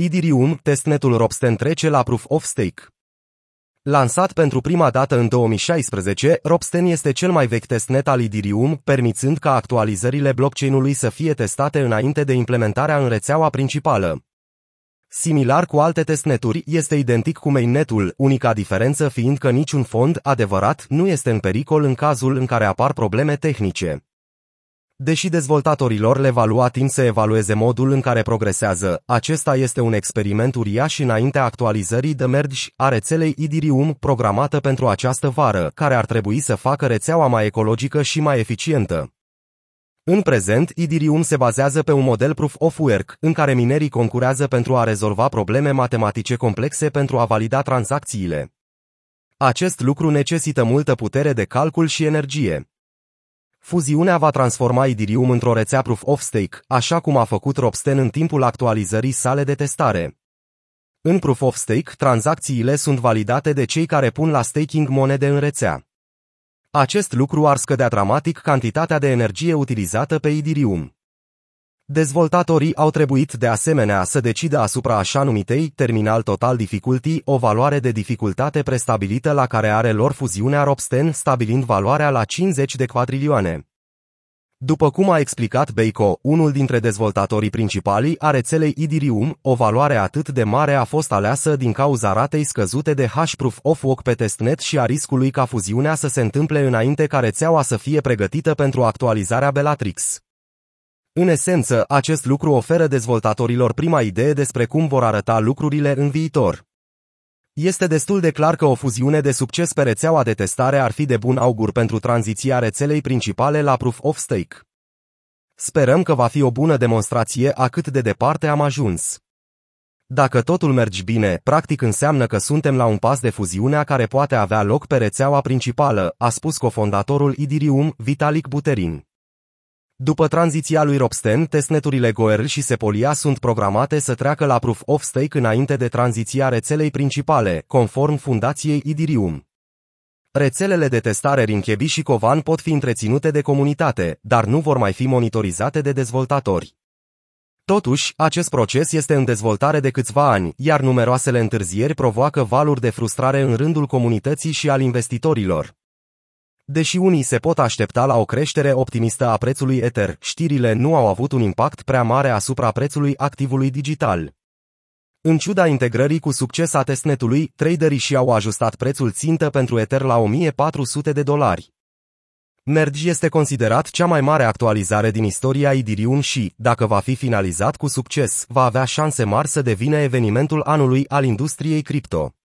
Idirium, testnetul Ropsten trece la Proof of Stake. Lansat pentru prima dată în 2016, Ropsten este cel mai vechi testnet al Idirium, permițând ca actualizările blockchain-ului să fie testate înainte de implementarea în rețeaua principală. Similar cu alte testneturi, este identic cu mainnetul, unica diferență fiind că niciun fond adevărat nu este în pericol în cazul în care apar probleme tehnice. Deși dezvoltatorilor le va lua timp să evalueze modul în care progresează, acesta este un experiment uriaș înaintea actualizării de merge a rețelei Idirium programată pentru această vară, care ar trebui să facă rețeaua mai ecologică și mai eficientă. În prezent, Idirium se bazează pe un model proof of work, în care minerii concurează pentru a rezolva probleme matematice complexe pentru a valida tranzacțiile. Acest lucru necesită multă putere de calcul și energie. Fuziunea va transforma Idirium într-o rețea proof of stake, așa cum a făcut Ropsten în timpul actualizării sale de testare. În proof of stake, tranzacțiile sunt validate de cei care pun la staking monede în rețea. Acest lucru ar scădea dramatic cantitatea de energie utilizată pe Idirium. Dezvoltatorii au trebuit de asemenea să decidă asupra așa numitei terminal total difficulty, o valoare de dificultate prestabilită la care are lor fuziunea Ropsten, stabilind valoarea la 50 de quadrilioane. După cum a explicat Beiko, unul dintre dezvoltatorii principali a rețelei Idirium, o valoare atât de mare a fost aleasă din cauza ratei scăzute de hash-proof of work pe testnet și a riscului ca fuziunea să se întâmple înainte ca rețeaua să fie pregătită pentru actualizarea Bellatrix. În esență, acest lucru oferă dezvoltatorilor prima idee despre cum vor arăta lucrurile în viitor. Este destul de clar că o fuziune de succes pe rețeaua de testare ar fi de bun augur pentru tranziția rețelei principale la Proof of Stake. Sperăm că va fi o bună demonstrație a cât de departe am ajuns. Dacă totul merge bine, practic înseamnă că suntem la un pas de fuziunea care poate avea loc pe rețeaua principală, a spus cofondatorul Idirium, Vitalik Buterin. După tranziția lui Ropsten, testneturile Goerl și Sepolia sunt programate să treacă la Proof of Stake înainte de tranziția rețelei principale, conform fundației Idirium. Rețelele de testare Rinchebi și Covan pot fi întreținute de comunitate, dar nu vor mai fi monitorizate de dezvoltatori. Totuși, acest proces este în dezvoltare de câțiva ani, iar numeroasele întârzieri provoacă valuri de frustrare în rândul comunității și al investitorilor. Deși unii se pot aștepta la o creștere optimistă a prețului Ether, știrile nu au avut un impact prea mare asupra prețului activului digital. În ciuda integrării cu succes a testnetului, traderii și-au ajustat prețul țintă pentru Ether la 1400 de dolari. Merge este considerat cea mai mare actualizare din istoria Idirium și, dacă va fi finalizat cu succes, va avea șanse mari să devină evenimentul anului al industriei cripto.